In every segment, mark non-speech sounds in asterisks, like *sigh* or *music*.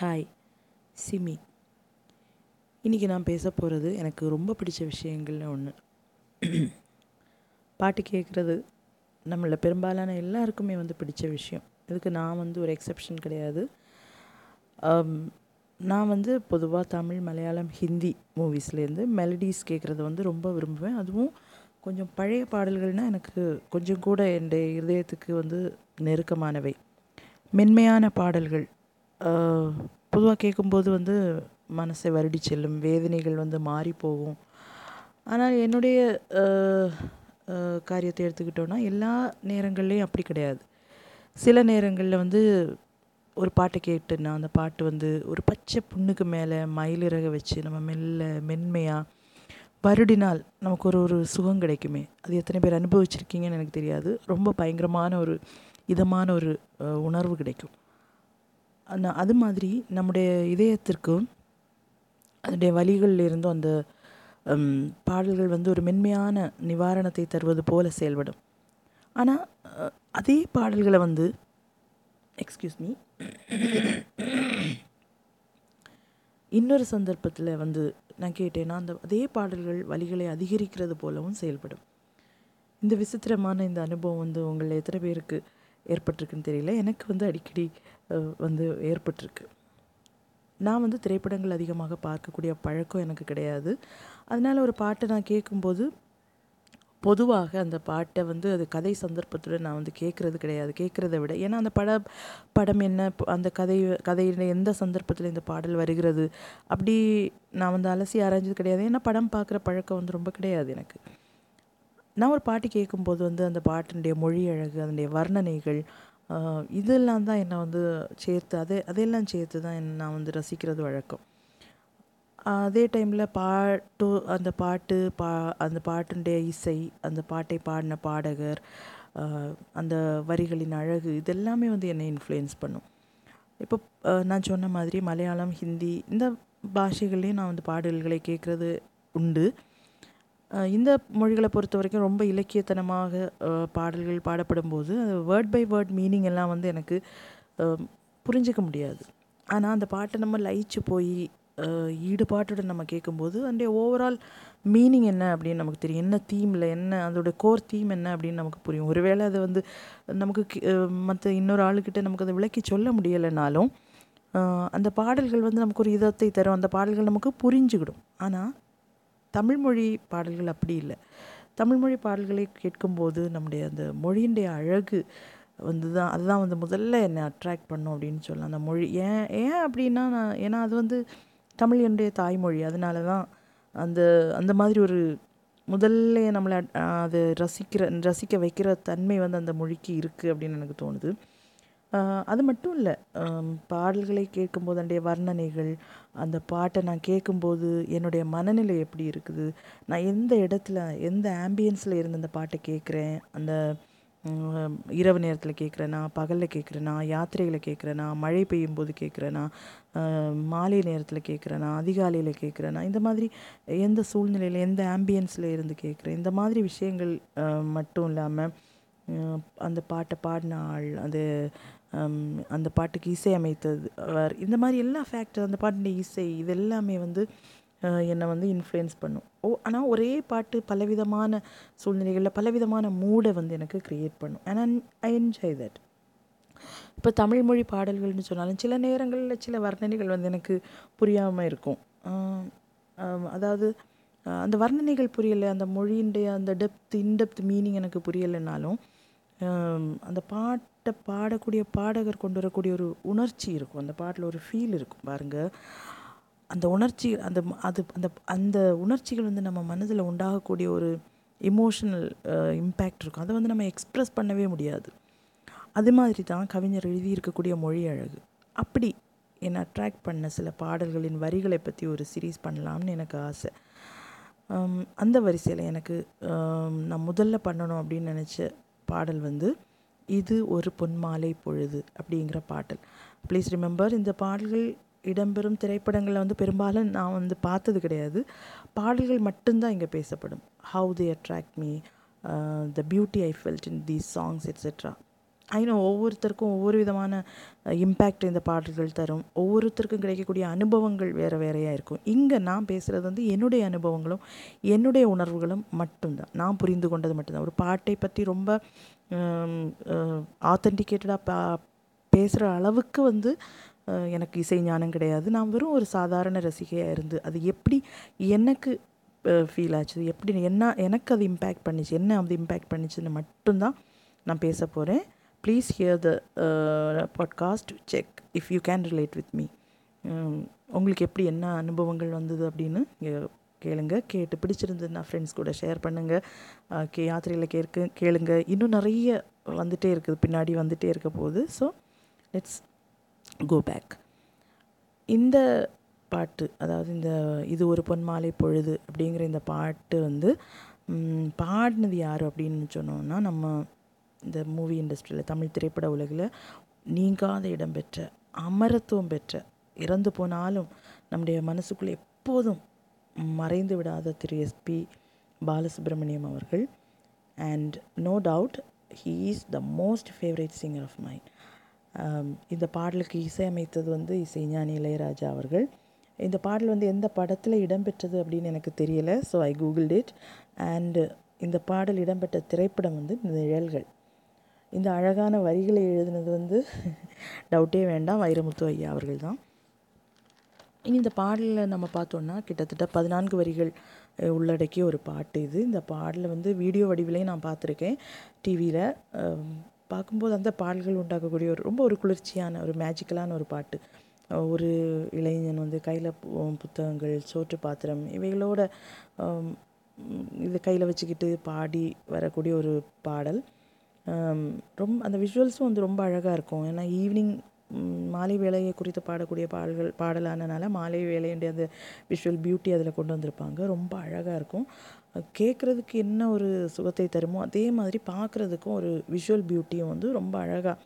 Hi SIMI. இன்றைக்கி நான் பேச போகிறது எனக்கு ரொம்ப பிடிச்ச விஷயங்கள்ல ஒன்று பாட்டு கேட்குறது நம்மள பெரும்பாலான எல்லாருக்குமே வந்து பிடிச்ச விஷயம். இதுக்கு நான் வந்து ஒரு எக்ஸெப்ஷன் கிடையாது. நான் வந்து பொதுவாக தமிழ் மலையாளம் ஹிந்தி மூவிஸ்லேருந்து மெலடிஸ் கேட்குறத வந்து ரொம்ப விரும்புவேன். அதுவும் கொஞ்சம் பழைய பாடல்கள்னால் எனக்கு கொஞ்சம் கூட என் இதயத்துக்கு வந்து நெருக்கமானவை. மென்மையான பாடல்கள். பொதுவாக கேட்கும்போது வந்து மனசை வருடி செல்லும் வேதனைகள் வந்து மாறி போகும். ஆனால் என்னுடைய காரியத்தை எடுத்துக்கிட்டோன்னா எல்லா நேரங்கள்லேயும் அப்படி கிடையாது. சில நேரங்களில் வந்து ஒரு பாட்டை கேட்டுன்னா அந்த பாட்டு வந்து ஒரு பச்சை புண்ணுக்கு மேலே மயிலிறக வச்சு நம்ம மெல்ல மென்மையாக வருடினால் நமக்கு ஒரு ஒரு சுகம் கிடைக்குமே. அது எத்தனை பேர் அனுபவிச்சிருக்கீங்கன்னு எனக்கு தெரியாது. ரொம்ப பயங்கரமான ஒரு இதமான ஒரு உணர்வு கிடைக்கும். அது மாதிரி நம்முடைய இதயத்திற்கும் அதனுடைய வழிகளில் இருந்தும் அந்த பாடல்கள் வந்து ஒரு மென்மையான நிவாரணத்தை தருவது போல செயல்படும். ஆனால் அதே பாடல்களை வந்து எக்ஸ்கியூஸ் மீ இன்னொரு சந்தர்ப்பத்தில் வந்து நான் கேட்டேன்னா அந்த அதே பாடல்கள் வழிகளை அதிகரிக்கிறது போலவும் செயல்படும். இந்த விசித்திரமான இந்த அனுபவம் வந்து உங்களில் எத்தனை பேருக்கு ஏற்பட்டிருக்குன்னு தெரியல. எனக்கு வந்து அடிக்கடி வந்து ஏற்பட்டிருக்கு. நான் வந்து திரைப்படங்கள் அதிகமாக பார்க்கக்கூடிய பழக்கம் எனக்கு கிடையாது. அதனால் ஒரு பாட்டை நான் கேட்கும்போது பொதுவாக அந்த பாட்டை வந்து அது கதை சந்தர்ப்பத்துடன் நான் வந்து கேட்குறது கிடையாது. கேட்குறத விட ஏன்னா அந்த பட படம் என்ன அந்த கதை கதையில் எந்த சந்தர்ப்பத்தில் இந்த பாடல் வருகிறது அப்படி நான் வந்து அலசி ஆராய்ஞ்சது கிடையாது. ஏன்னா படம் பார்க்குற பழக்கம் வந்து ரொம்ப கிடையாது எனக்கு. நான் ஒரு பாட்டு கேட்கும்போது வந்து அந்த பாட்டினுடைய மொழி அழகு அதனுடைய வர்ணனைகள் இதெல்லாம் தான் என்னை வந்து சேர்த்து அதே அதையெல்லாம் சேர்த்து தான் என்ன நான் வந்து ரசிக்கிறது வழக்கம். அதே டைமில் பாட்டு அந்த பாட்டு பா அந்த பாட்டினுடைய இசை அந்த பாட்டை பாடின பாடகர் அந்த வரிகளின் அழகு இதெல்லாமே வந்து என்னை இன்ஃப்ளூயன்ஸ் பண்ணும். இப்போ நான் சொன்ன மாதிரி மலையாளம் ஹிந்தி இந்த பாஷைகள்லேயும் நான் வந்து பாடல்களை கேட்குறது உண்டு. இந்த மொழிகளை பொறுத்த வரைக்கும் ரொம்ப இலக்கியத்தனமாக பாடல்கள் பாடப்படும்போது அது வேர்ட் பை வேர்ட் மீனிங் எல்லாம் வந்து எனக்கு புரிஞ்சிக்க முடியாது. ஆனால் அந்த பாட்டை நம்ம லயிச்சு போய் ஈடுபாட்டுடன் நம்ம கேட்கும்போது அந்த ஓவரால் மீனிங் என்ன அப்படின்னு நமக்கு தெரியும். என்ன தீமில் என்ன அதோட கோர் தீம் என்ன அப்படின்னு நமக்கு புரியும். ஒருவேளை அது வந்து நமக்கு மற்ற இன்னொரு ஆளுக்கிட்ட நமக்கு அதை விளக்கி சொல்ல முடியலைனாலும் அந்த பாடல்கள் வந்து நமக்கு ஒரு இதத்தை தரும். அந்த பாடல்கள் நமக்கு புரிஞ்சுக்கிடும். ஆனால் தமிழ்மொழி பாடல்கள் அப்படி இல்லை. தமிழ்மொழி பாடல்களை கேட்கும்போது நம்முடைய அந்த மொழியினுடைய அழகு வந்து தான் அதுதான் வந்து முதல்ல என்னை அட்ராக்ட் பண்ணும் அப்படின்னு சொல்லலாம். அந்த மொழி ஏன் ஏன் அப்படின்னா நான் ஏன்னா அது வந்து தமிழ் என்னுடைய தாய்மொழி. அதனால தான் அந்த அந்த மாதிரி ஒரு முதல்ல நம்மளை அட்- அது ரசிக்கிற ரசிக்க வைக்கிற தன்மை வந்து அந்த மொழிக்கு இருக்குது அப்படின்னு எனக்கு தோணுது. அது மட்டும் இல்லை. பாடல்களை கேட்கும்போது அதனுடைய வர்ணனைகள் அந்த பாட்டை நான் கேட்கும்போது என்னுடைய மனநிலை எப்படி இருக்குது? நான் எந்த இடத்துல எந்த ஆம்பியன்ஸில் இருந்து அந்த பாட்டை கேட்குறேன்? அந்த இரவு நேரத்தில் கேட்குறேனா? பகலில் கேட்குறேனா? யாத்திரையில் கேட்குறேனா? மழை பெய்யும் போது கேட்குறேனா மாலை நேரத்தில் கேட்குறேனா? அதிகாலையில் கேட்குறேனா? இந்த மாதிரி எந்த சூழ்நிலையில் எந்த ஆம்பியன்ஸில் இருந்து கேட்குறேன்? இந்த மாதிரி விஷயங்கள் மட்டும் இல்லாமல் அந்த பாட்டை பாடின ஆள் அது அந்த பாட்டுக்கு இசை அமைத்தது அவர். இந்த மாதிரி எல்லா ஃபேக்டர் அந்த பாட்டுடைய இசை இது எல்லாமே வந்து என்னை வந்து இன்ஃப்ளூயன்ஸ் பண்ணும். ஓ ஆனால் ஒரே பாட்டு பலவிதமான சூழ்நிலைகளில் பலவிதமான மூடை வந்து எனக்கு க்ரியேட் பண்ணும். அண்ட் ஐ என்ஜாய் தட் இப்போ தமிழ் மொழி பாடல்கள்னு சொன்னாலும் சில நேரங்களில் சில வர்ணனைகள் வந்து எனக்கு புரியாமல் இருக்கும். அதாவது அந்த வர்ணனைகள் புரியலை அந்த மொழியினுடைய அந்த டெப்த் இன்டெப்த் மீனிங் எனக்கு புரியலைனாலும் அந்த பாட் பாட்டை பாடக்கூடிய பாடகர் கொண்டு வரக்கூடிய ஒரு உணர்ச்சி இருக்கும். அந்த பாட்டில் ஒரு ஃபீல் இருக்கும். பாருங்கள் அந்த உணர்ச்சி அந்த அது அந்த அந்த உணர்ச்சிகள் வந்து நம்ம மனதில் உண்டாகக்கூடிய ஒரு இமோஷனல் இம்பேக்ட் இருக்கும். அதை வந்து நம்ம எக்ஸ்ப்ரெஸ் பண்ணவே முடியாது. அது மாதிரி தான் கவிஞர் எழுதியிருக்கக்கூடிய மொழி அழகு. அப்படி என்னை அட்ராக்ட் பண்ண சில பாடல்களின் வரிகளை பற்றி ஒரு சீரீஸ் பண்ணலாம்னு எனக்கு ஆசை. அந்த வரிசையில் எனக்கு நான் முதல்ல பண்ணணும் அப்படின்னு நினச்ச பாடல் வந்து இது ஒரு பொன்மாலை பொழுது அப்படிங்கிற பாடல். ப்ளீஸ் ரிமெம்பர் இந்த பாடல்கள் இடம்பெறும் திரைப்படங்களில் வந்து பெரும்பாலும் நான் வந்து பார்த்தது கிடையாது. பாடல்கள் மட்டும்தான் இங்கே பேசப்படும். How they attract me the beauty I felt in these songs etcetera I know ஒவ்வொருத்தருக்கும் ஒவ்வொரு விதமான uh, இம்பேக்ட் இந்த பாடல்கள் தரும். ஒவ்வொருத்தருக்கும் கிடைக்கக்கூடிய அனுபவங்கள் வேறு வேறையாக இருக்கும். இங்கே நான் பேசுகிறது வந்து என்னுடைய அனுபவங்களும் என்னுடைய உணர்வுகளும் மட்டும்தான். நான் புரிந்து கொண்டது மட்டும்தான். ஒரு பாட்டை பற்றி ரொம்ப ஆத்தென்டிகேட்டடாக பா பேசுகிற அளவுக்கு வந்து எனக்கு இசை ஞானம் கிடையாது. நான் வெறும் ஒரு சாதாரண ரசிகையாக இருந்து அது எப்படி எனக்கு ஃபீல் ஆச்சு எப்படி என்ன எனக்கு அது இம்பேக்ட் பண்ணிச்சு? என்ன அது இம்பேக்ட் பண்ணிச்சுன்னு மட்டும்தான் நான் பேச போகிறேன் please hear the podcast check if you can relate with me உங்களுக்கு எப்படி என்ன அனுபவங்கள் வந்தது அப்படின்னு கேளுங்க. கேட்டு பிடிச்சிருந்ததுன்னா ஃப்ரெண்ட்ஸ் கூட ஷேர் பண்ணுங்கள் கே யாத்திரையில் கேட்க கேளுங்க. இன்னும் நிறைய வந்துகிட்டே இருக்குது. பின்னாடி வந்துகிட்டே இருக்க போகுது. ஸோ லெட்ஸ் கோ பேக் இந்த பாட்டு அதாவது இந்த இது ஒரு பொன் மாலை பொழுது அப்படிங்கிற இந்த பாட்டு வந்து பாடினது யார் அப்படின்னு சொன்னோம்னா நம்ம இந்த மூவி இண்டஸ்ட்ரியில் தமிழ் திரைப்பட உலகில் நீங்காத இடம் பெற்ற அமரத்துவம் பெற்ற இறந்து போனாலும் நம்முடைய மனசுக்குள்ளே எப்போதும் மறைந்து விடாத திரு எஸ்பி பாலசுப்ரமணியம் அவர்கள். And no doubt he is the most favourite singer of mind இந்த பாடலுக்கு இசையமைத்தது வந்து இசைஞானி இளையராஜா அவர்கள். இந்த பாடல் வந்து எந்த படத்தில் இடம்பெற்றது அப்படின்னு எனக்கு தெரியல so I googled it and இந்த பாடல் இடம்பெற்ற திரைப்படம் வந்து நிழல்கள். இந்த அழகான வரிகளை எழுதினது வந்து *laughs* டவுட்டே வேண்டாம் வைரமுத்து ஐயா அவர்கள் தான். இந்த பாடலில் நம்ம பார்த்தோன்னா கிட்டத்தட்ட பதினான்கு வரிகள் உள்ளடக்கிய ஒரு பாட்டு இது. இந்த பாடலை வந்து வீடியோ வடிவிலையும் நான் பார்த்துருக்கேன். டிவியில் பார்க்கும்போது அந்த பாடல்கள் உண்டாக்கக்கூடிய ஒரு ரொம்ப ஒரு குளிர்ச்சியான ஒரு மேஜிக்கலான ஒரு பாட்டு. ஒரு இளைஞன் வந்து கையில் புத்தகங்கள் சோற்று பாத்திரம் இவைகளோட இது கையில் வச்சுக்கிட்டு பாடி வரக்கூடிய ஒரு பாடல். ரொம்ப அந்த விஷுவல்ஸும் வந்து ரொம்ப அழகாக இருக்கும். ஏன்னா ஈவினிங் மாலை வேலையை குறித்து பாடக்கூடிய பாடல்கள் பாடலானனால மாலை வேலையுடைய அந்த விஷுவல் பியூட்டி அதில் கொண்டு வந்திருப்பாங்க. ரொம்ப அழகாக இருக்கும். கேட்குறதுக்கு என்ன ஒரு சுகத்தை தருமோ அதே மாதிரி பார்க்குறதுக்கும் ஒரு விஷுவல் பியூட்டியும் வந்து ரொம்ப அழகாக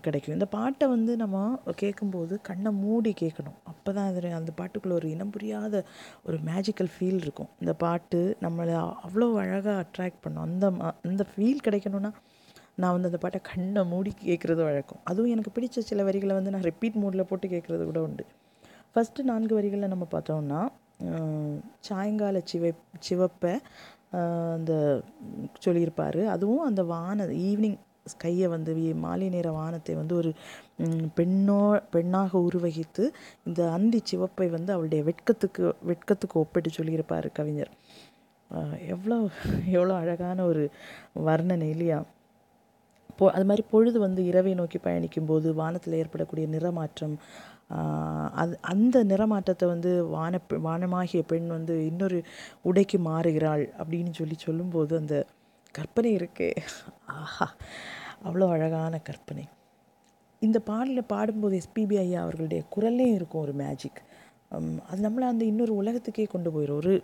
கிடைக்கும். இந்த பாட்டை வந்து நம்ம கேட்கும்போது கண்ணை மூடி கேட்கணும் அப்போ தான் அதில் அந்த பாட்டுக்குள்ளே ஒரு இனம் புரியாத ஒரு மேஜிக்கல் ஃபீல் இருக்கும். இந்த பாட்டு நம்மளை அவ்வளோ அழகாக அட்ராக்ட் பண்ணும். அந்த ம- அந்த ஃபீல் கிடைக்கணும்னா நான் வந்து அந்த பாட்டை கண்ணை மூடி கேட்குறது வழக்கம். அதுவும் எனக்கு பிடிச்ச சில வரிகளை வந்து நான் ரிப்பீட் மூடில் போட்டு கேட்குறது கூட உண்டு. ஃபஸ்ட்டு நான்கு வரிகளை நம்ம பார்த்தோம்னா சாயங்கால சிவை சிவப்பை அந்த சொல்லியிருப்பார். அதுவும் அந்த வான ஈவினிங் ஸ்கையை வந்து மாலை நேர வானத்தை வந்து ஒரு பெண்ணோ பெண்ணாக உருவகித்து இந்த அந்தி சிவப்பை வந்து அவளுடைய வெட்கத்துக்கு வெட்கத்துக்கு ஒப்பிட்டு சொல்லியிருப்பார் கவிஞர். எவ்வளோ எவ்வளோ அழகான ஒரு வர்ணனை இல்லையா? பொ அது மாதிரி பொழுது வந்து இரவை நோக்கி பயணிக்கும் போது வானத்தில் ஏற்படக்கூடிய நிறமாற்றம் அது அந்த நிறமாற்றத்தை வந்து வான பெ- வானமாகிய பெண் வந்து இன்னொரு உடைக்கு மாறுகிறாள் அப்படின்னு சொல்லி சொல்லும்போது அந்த கற்பனை இருக்கே. ஆஹா அவ்வளோ அழகான கற்பனை. இந்த பாடலில் பாடும்போது எஸ்பிபி ஐயா அவர்களுடைய குரல்லையும் இருக்கும் ஒரு மேஜிக் அது நம்மளை அந்த இன்னொரு உலகத்துக்கே கொண்டு போயிடும் ஒரு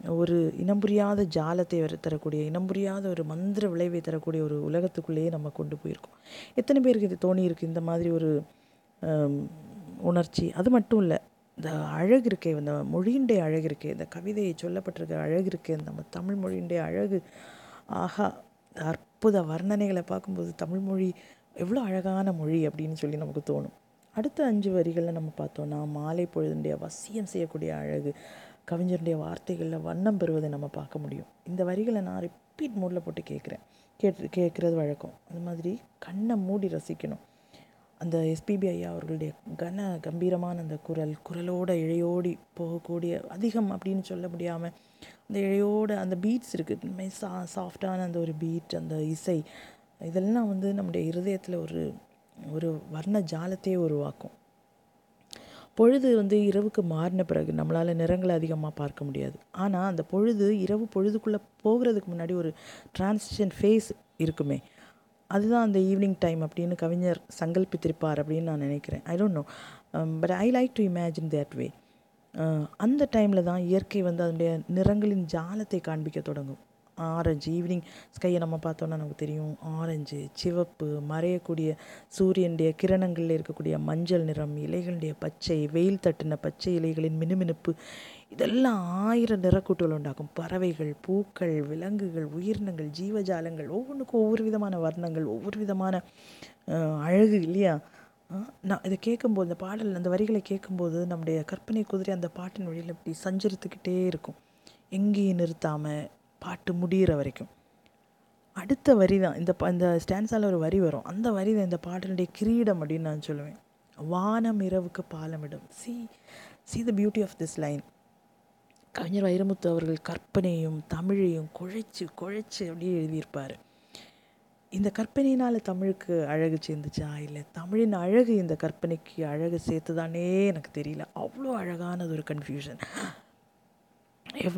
ஒரு இனம் புரியாத ஜாலத்தை வர தரக்கூடிய இனம் புரியாத ஒரு மந்திர விளைவை தரக்கூடிய ஒரு உலகத்துக்குள்ளேயே நம்ம கொண்டு போயிருக்கோம். எத்தனை பேருக்கு இது தோணியிருக்கு இந்த மாதிரி ஒரு உணர்ச்சி. அது மட்டும் இல்லை இந்த அழகு இருக்கே இந்த மொழியின்டைய அழகு இருக்கே இந்த கவிதையை சொல்லப்பட்டிருக்க அழகு இருக்கே நம்ம தமிழ் மொழியினுடைய அழகு. ஆகா இந்த அற்புத வர்ணனைகளை பார்க்கும்போது தமிழ் மொழி எவ்வளோ அழகான மொழி அப்படின்னு சொல்லி நமக்கு தோணும். அடுத்த அஞ்சு வரிகளில் நம்ம பார்த்தோன்னா மாலை பொழுதுடைய வசியம் செய்யக்கூடிய அழகு. கவிஞருடைய வார்த்தைகளில் வண்ணம் பெறுவதை நம்ம பார்க்க முடியும். இந்த வரிகளை நான் ரிப்பீட் மூடில் போட்டு கேட்குறேன். கேட்டு கேட்குறது வழக்கம். அது மாதிரி கண்ணை மூடி ரசிக்கணும். அந்த எஸ்பிபி ஐயா அவர்களுடைய கன கம்பீரமான அந்த குரல் குரலோட இழையோடி போகக்கூடிய அதிகம் அப்படின்னு சொல்ல முடியாமல் அந்த இழையோட அந்த பீட்ஸ் இருக்குது சா சாஃப்டான அந்த ஒரு பீட் அந்த இசை இதெல்லாம் வந்து நம்முடைய இருதயத்தில் ஒரு ஒரு வர்ண ஜாலத்தையே உருவாக்கும். பொழுது வந்து இரவுக்கு மாறின பிறகு நம்மளால் நிறங்களை அதிகமாக பார்க்க முடியாது. ஆனால் அந்த பொழுது இரவு பொழுதுக்குள்ளே போகிறதுக்கு முன்னாடி ஒரு டிரான்சிஷன் ஃபேஸ் இருக்குமே. அதுதான் அந்த ஈவினிங் டைம் அப்படின்னு கவிஞர் சங்கல்பித்திருப்பார் அப்படின்னு நான் நினைக்கிறேன். I don't know but I like to imagine that way அந்த டைமில் தான் இயற்கை வந்து அதனுடைய நிறங்களின் ஜாலத்தை காண்பிக்க தொடங்கும். ஆரஞ்சு. ஈவினிங் ஸ்கையை நம்ம பார்த்தோன்னா நமக்கு தெரியும். ஆரஞ்சு சிவப்பு மறையக்கூடிய சூரியனுடைய கிரணங்களில் இருக்கக்கூடிய மஞ்சள் நிறம் இலைகளுடைய பச்சை வெயில் தட்டின பச்சை இலைகளின் மினுமினுப்பு. இதெல்லாம் ஆயிரம் நிறக்கூட்டுகள் உண்டாக்கும். பறவைகள் பூக்கள் விலங்குகள் உயிரினங்கள் ஜீவஜாலங்கள் ஒவ்வொன்றுக்கும் ஒவ்வொரு விதமான வர்ணங்கள் ஒவ்வொரு விதமான அழகு இல்லையா? நான் இதை கேட்கும்போது இந்த பாடல் அந்த வரிகளை கேட்கும்போது நம்முடைய கற்பனை குதிரை அந்த பாட்டின் வழியில் இப்படி சஞ்சரித்துக்கிட்டே இருக்கும். எங்கேயும் நிறுத்தாமல் பாட்டு முடிகிற வரைக்கும். அடுத்த வரி தான் இந்த ப- இந்த ஸ்டான்ஸால் ஒரு வரி வரும். அந்த வரி தான் இந்த பாட்டினுடைய கிரீடம் அப்படின்னு நான் சொல்லுவேன். வானம் இரவுக்கு பாலமிடும். See see the beauty of this line கவிஞர் வைரமுத்து அவர்கள் கற்பனையும் தமிழையும் குழைச்சு குழைச்சு அப்படியே எழுதியிருப்பார். இந்த கற்பனையினால் தமிழுக்கு அழகு சேர்ந்துச்சா? இல்லை தமிழின் அழகு இந்த கற்பனைக்கு அழகு சேர்த்துதானே எனக்கு தெரியல. அவ்வளோ அழகானது ஒரு கன்ஃபியூஷன்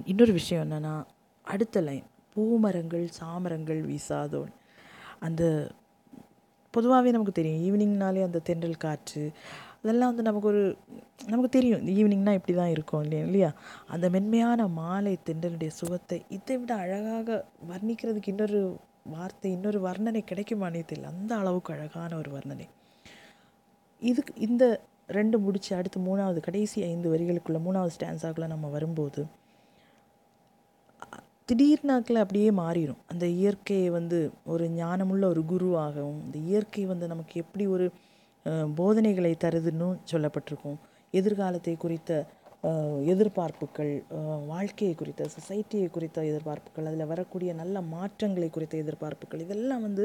இன்னொரு விஷயம் என்னென்னா அடுத்த லைன் பூமரங்கள் சாமரங்கள் வீசாதோன். அந்த பொதுவாகவே நமக்கு தெரியும் ஈவினிங்னாலே அந்த தென்றல் காற்று அதெல்லாம் வந்து நமக்கு ஒரு நமக்கு தெரியும் இந்த ஈவினிங்னா இப்படி தான் இருக்கும் இல்லையா இல்லையா? அந்த மென்மையான மாலை தென்றலுடைய சுகத்தை இதை விட அழகாக வர்ணிக்கிறதுக்கு இன்னொரு வார்த்தை இன்னொரு வர்ணனை கிடைக்குமானே தெரியல. அந்த அளவுக்கு அழகான ஒரு வர்ணனை. இதுக்கு இந்த ரெண்டு முடிச்சு அடுத்து மூணாவது கடைசி ஐந்து வரிகளுக்குள்ளே மூணாவது ஸ்டான்ஸாக்குள்ளே நம்ம வரும்போது திடீர்னாக்கில் அப்படியே மாறிடும் அந்த இயற்கையை வந்து ஒரு ஞானமுள்ள ஒரு குருவாகவும் இந்த இயற்கை வந்து நமக்கு எப்படி ஒரு போதனைகளை தருதுன்னு சொல்லப்பட்டிருக்கும். எதிர்காலத்தை குறித்த எதிர்பார்ப்புகள் வாழ்க்கையை குறித்த சொசைட்டியை குறித்த எதிர்பார்ப்புகள் அதில் வரக்கூடிய நல்ல மாற்றங்களை குறித்த எதிர்பார்ப்புகள் இதெல்லாம் வந்து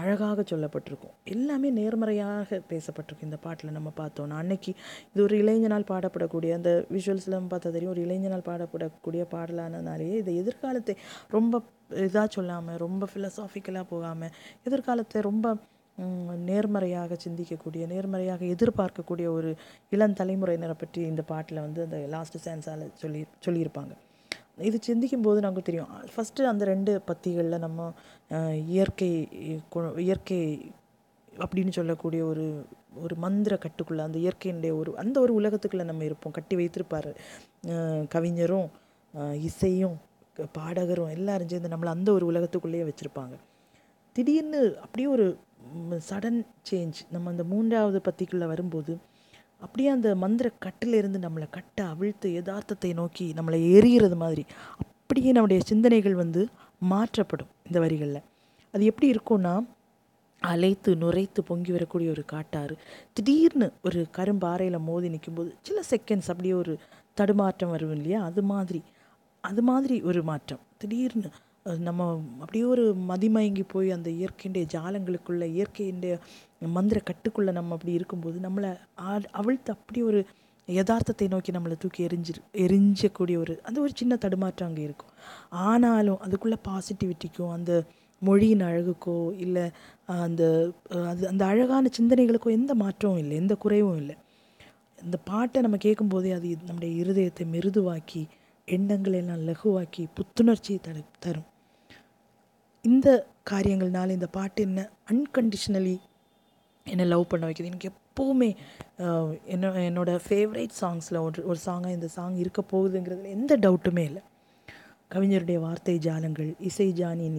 அழகாக சொல்லப்பட்டிருக்கும். எல்லாமே நேர்மறையாக பேசப்பட்டிருக்கும் இந்த பாட்டில் நம்ம பார்த்தோன்னா அன்னைக்கு இது ஒரு இளைஞனால் பாடப்படக்கூடிய அந்த விஷுவல்ஸில் பார்த்தா தெரியும் ஒரு இளைஞனால் பாடப்படக்கூடிய பாடலானதுனாலேயே இதை எதிர்காலத்தை ரொம்ப இதாக சொல்லாமல் ரொம்ப ஃபிலசாஃபிக்கலாக போகாமல் எதிர்காலத்தை ரொம்ப நேர்மறையாக சிந்திக்கக்கூடிய நேர்மறையாக எதிர்பார்க்கக்கூடிய ஒரு இளம் தலைமுறையினரை பற்றி இந்த பாட்டில் வந்து அந்த லாஸ்ட் சான்ஸால் சொல்லி சொல்லியிருப்பாங்க. இது சிந்திக்கும் போது நமக்கு தெரியும். ஃபஸ்ட்டு அந்த ரெண்டு பத்திகளில் நம்ம இயற்கை இயற்கை அப்படின்னு சொல்லக்கூடிய ஒரு ஒரு மந்திர கட்டுக்குள்ளே அந்த இயற்கையினுடைய ஒரு அந்த ஒரு உலகத்துக்குள்ளே நம்ம இருப்போம். கட்டி வைத்திருப்பார். கவிஞரும் இசையும் பாடகரும் எல்லாரும் சேர்ந்து நம்மளை அந்த ஒரு உலகத்துக்குள்ளேயே வச்சுருப்பாங்க. திடீர்னு அப்படியே ஒரு சடன் சேஞ்ச் நம்ம அந்த மூன்றாவது பத்திக்குள்ளே வரும்போது அப்படியே அந்த மந்திர கட்டிலிருந்து நம்மளை கட்ட அவிழ்த்து யதார்த்தத்தை நோக்கி நம்மளை எரிகிறது மாதிரி அப்படியே நம்முடைய சிந்தனைகள் வந்து மாற்றப்படும் இந்த வரிகளில். அது எப்படி இருக்கும்னா அலைத்து நுரைத்து பொங்கி வரக்கூடிய ஒரு காட்டாறு. திடீர்னு ஒரு கரும்பாறையில் மோதி நிற்கும்போது சில செகண்ட்ஸ் அப்படியே ஒரு தடுமாற்றம் வரும் இல்லையா? அது மாதிரி அது மாதிரி ஒரு மாற்றம். திடீர்னு நம்ம அப்படியே ஒரு மதிமயங்கி போய் அந்த இயற்கையுடைய ஜாலங்களுக்குள்ளே இயற்கையுடைய மந்திர கட்டுக்குள்ளே நம்ம அப்படி இருக்கும்போது நம்மளை ஆ- அவிழ்த்து அப்படி ஒரு யதார்த்தத்தை நோக்கி நம்மளை தூக்கி எரிஞ்சிரு எரிஞ்சக்கூடிய ஒரு அந்த ஒரு சின்ன தடுமாற்றம் அங்கே இருக்கும். ஆனாலும் அதுக்குள்ளே பாசிட்டிவிட்டிக்கும் அந்த மொழியின் அழகுக்கோ இல்லை அந்த அது அந்த அழகான சிந்தனைகளுக்கோ எந்த மாற்றமும் இல்லை எந்த குறைவும் இல்லை. இந்த பாட்டை நம்ம கேட்கும்போதே அது நம்முடைய இருதயத்தை மிருதுவாக்கி எண்ணங்களை எல்லாம் லகுவாக்கி புத்துணர்ச்சியை தரும். இந்த காரியங்கள்னால இந்த பாட்டு என்ன அன்கண்டிஷ்னலி என்னை லவ் பண்ண வைக்கிது. எனக்கு எப்போவுமே என்ன என்னோடய ஃபேவரேட் சாங்ஸில் ஒரு ஒரு சாங்காக இந்த சாங் இருக்க போகுதுங்கிறதுல எந்த டவுட்டுமே இல்லை. கவிஞருடைய வார்த்தை ஜாலங்கள் இசை ஜானியின்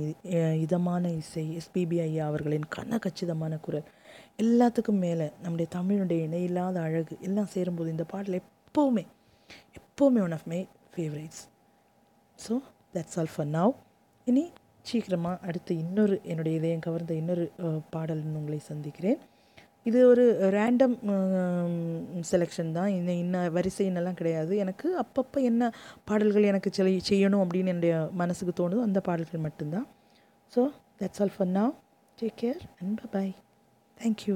இதமான இசை எஸ்பிபி ஐயா அவர்களின் கன கச்சிதமான குரல் எல்லாத்துக்கும் மேலே நம்முடைய தமிழுடைய இணையில்லாத அழகு எல்லாம் சேரும்போது இந்த பாடல் எப்போவுமே எப்போவுமே one of my favourites so that's all for now இனி சீக்கிரமாக அடுத்து இன்னொரு என்னுடைய இதயம் கவர்ந்த இன்னொரு பாடல்னு உங்களை சந்திக்கிறேன். இது ஒரு ரேண்டம் செலெக்ஷன் தான். இன்ன இன்ன வரிசைன்னெல்லாம் கிடையாது. எனக்கு அப்பப்போ என்ன பாடல்கள் எனக்கு செய் செய்யணும் அப்படின்னு என்னுடைய மனசுக்கு தோணுதோ அந்த பாடல்கள் மட்டும்தான். So that's all for now take care and bye thank you